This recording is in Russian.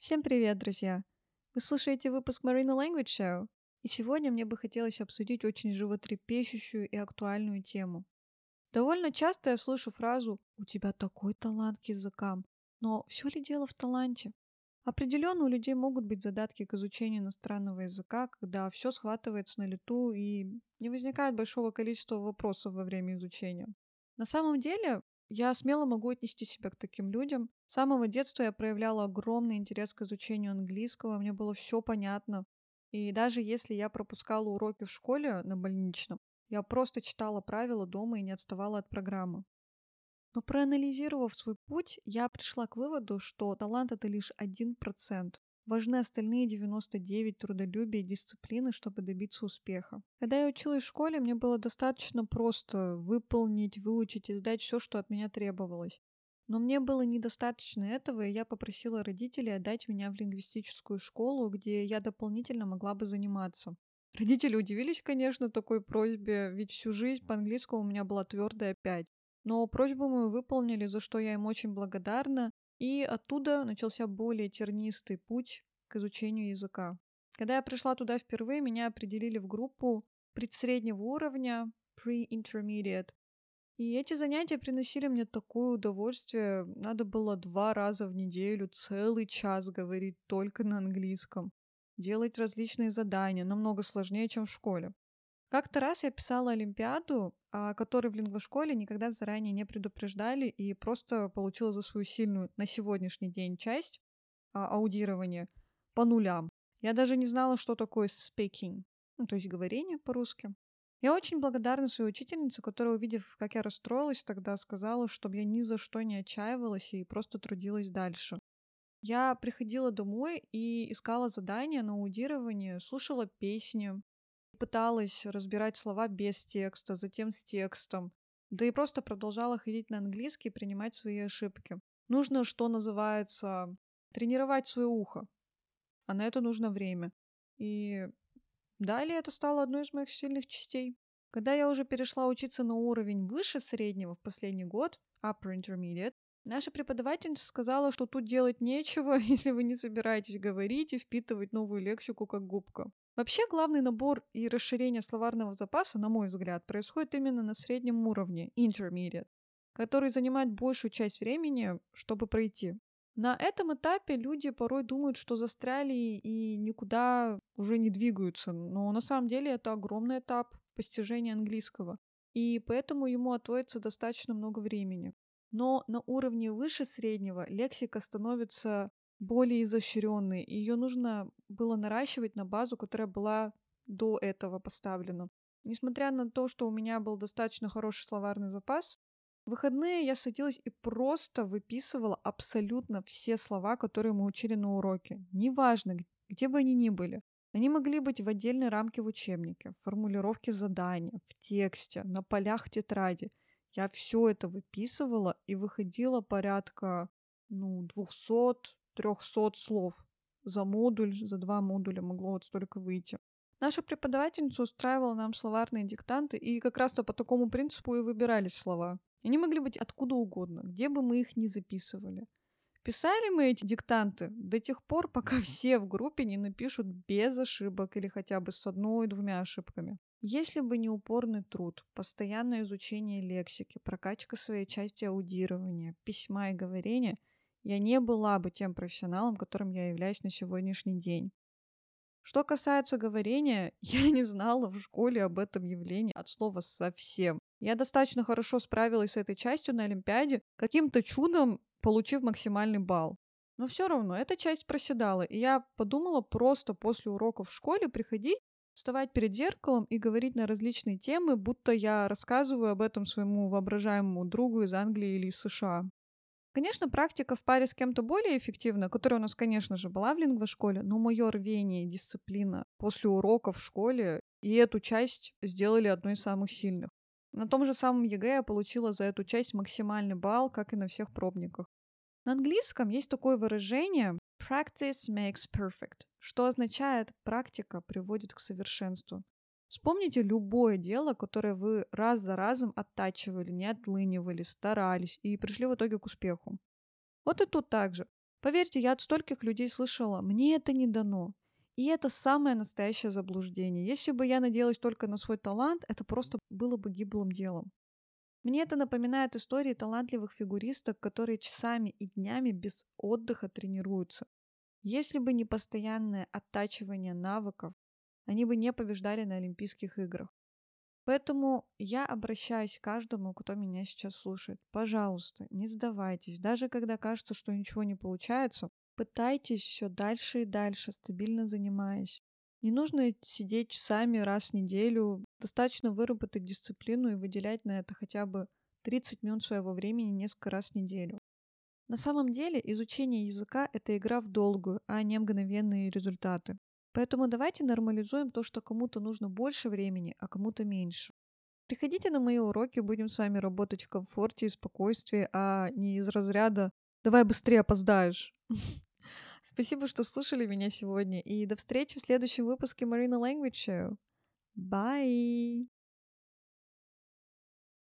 Всем привет, друзья! Вы слушаете выпуск Marina Language Show, и сегодня мне бы хотелось обсудить очень животрепещущую и актуальную тему. Довольно часто я слышу фразу «У тебя такой талант к языкам», но все ли дело в таланте? Определенно у людей могут быть задатки к изучению иностранного языка, когда все схватывается на лету и не возникает большого количества вопросов во время изучения. На самом деле, я смело могу отнести себя к таким людям. С самого детства я проявляла огромный интерес к изучению английского, мне было все понятно. И даже если я пропускала уроки в школе на больничном, я просто читала правила дома и не отставала от программы. Но проанализировав свой путь, я пришла к выводу, что талант это лишь 1%. Важны остальные 99 трудолюбия и дисциплины, чтобы добиться успеха. Когда я училась в школе, мне было достаточно просто выполнить, выучить и сдать все, что от меня требовалось. Но мне было недостаточно этого, и я попросила родителей отдать меня в лингвистическую школу, где я дополнительно могла бы заниматься. Родители удивились, конечно, такой просьбе, ведь всю жизнь по английскому у меня была твердая 5. Но просьбу мы выполнили, за что я им очень благодарна, и оттуда начался более тернистый путь к изучению языка. Когда я пришла туда впервые, меня определили в группу предсреднего уровня, pre-intermediate. И эти занятия приносили мне такое удовольствие. Надо было два раза в неделю целый час говорить только на английском. Делать различные задания, намного сложнее, чем в школе. Как-то раз я писала Олимпиаду, о которой в лингвошколе никогда заранее не предупреждали, и просто получила за свою сильную на сегодняшний день часть а, аудирования по нулям. Я даже не знала, что такое speaking, ну, то есть говорение по-русски. Я очень благодарна своей учительнице, которая, увидев, как я расстроилась, тогда сказала, чтобы я ни за что не отчаивалась и просто трудилась дальше. Я приходила домой и искала задания на аудирование, слушала песни, пыталась разбирать слова без текста, затем с текстом. Да и просто продолжала ходить на английский и принимать свои ошибки. Нужно, что называется, тренировать свое ухо. А на это нужно время. И далее это стало одной из моих сильных частей. Когда я уже перешла учиться на уровень выше среднего в последний год, upper intermediate, наша преподавательница сказала, что тут делать нечего, если вы не собираетесь говорить и впитывать новую лексику как губка. Вообще главный набор и расширение словарного запаса, на мой взгляд, происходит именно на среднем уровне, intermediate, который занимает большую часть времени, чтобы пройти. На этом этапе люди порой думают, что застряли и никуда уже не двигаются, но на самом деле это огромный этап в постижении английского, и поэтому ему отводится достаточно много времени. Но на уровне выше среднего лексика становится более изощренной, и ее нужно было наращивать на базу, которая была до этого поставлена. Несмотря на то, что у меня был достаточно хороший словарный запас, в выходные я садилась и просто выписывала абсолютно все слова, которые мы учили на уроке. Неважно, где бы они ни были. Они могли быть в отдельной рамке в учебнике, в формулировке задания, в тексте, на полях тетради. Я все это выписывала и выходила порядка ну, 200, 300 слов за модуль, за два модуля могло вот столько выйти. Наша преподавательница устраивала нам словарные диктанты, и как раз-то по такому принципу и выбирались слова. Они могли быть откуда угодно, где бы мы их ни записывали. Писали мы эти диктанты до тех пор, пока все в группе не напишут без ошибок или хотя бы с одной-двумя ошибками. Если бы не упорный труд, постоянное изучение лексики, прокачка своей части аудирования, письма и говорения – я не была бы тем профессионалом, которым я являюсь на сегодняшний день. Что касается говорения, я не знала в школе об этом явлении от слова совсем. Я достаточно хорошо справилась с этой частью на Олимпиаде, каким-то чудом получив максимальный балл. Но все равно эта часть проседала, и я подумала просто после уроков в школе приходить, вставать перед зеркалом и говорить на различные темы, будто я рассказываю об этом своему воображаемому другу из Англии или из США. Конечно, практика в паре с кем-то более эффективна, которая у нас, конечно же, была в лингвошколе, но мое рвение и дисциплина после уроков в школе и эту часть сделали одной из самых сильных. На том же самом ЕГЭ я получила за эту часть максимальный балл, как и на всех пробниках. На английском есть такое выражение practice makes perfect, что означает практика приводит к совершенству. Вспомните любое дело, которое вы раз за разом оттачивали, не отлынивали, старались и пришли в итоге к успеху. Вот и тут также. Поверьте, я от стольких людей слышала, мне это не дано. И это самое настоящее заблуждение. Если бы я надеялась только на свой талант, это просто было бы гиблым делом. Мне это напоминает истории талантливых фигуристок, которые часами и днями без отдыха тренируются. Если бы не постоянное оттачивание навыков, они бы не побеждали на Олимпийских играх. Поэтому я обращаюсь к каждому, кто меня сейчас слушает. Пожалуйста, не сдавайтесь. Даже когда кажется, что ничего не получается, пытайтесь все дальше и дальше, стабильно занимаясь. Не нужно сидеть часами раз в неделю. Достаточно выработать дисциплину и выделять на это хотя бы 30 минут своего времени несколько раз в неделю. На самом деле изучение языка — это игра в долгую, а не мгновенные результаты. Поэтому давайте нормализуем то, что кому-то нужно больше времени, а кому-то меньше. Приходите на мои уроки, будем с вами работать в комфорте и спокойствии, а не из разряда «давай быстрее опоздаешь». Спасибо, что слушали меня сегодня, и до встречи в следующем выпуске Marina Language Show. Bye!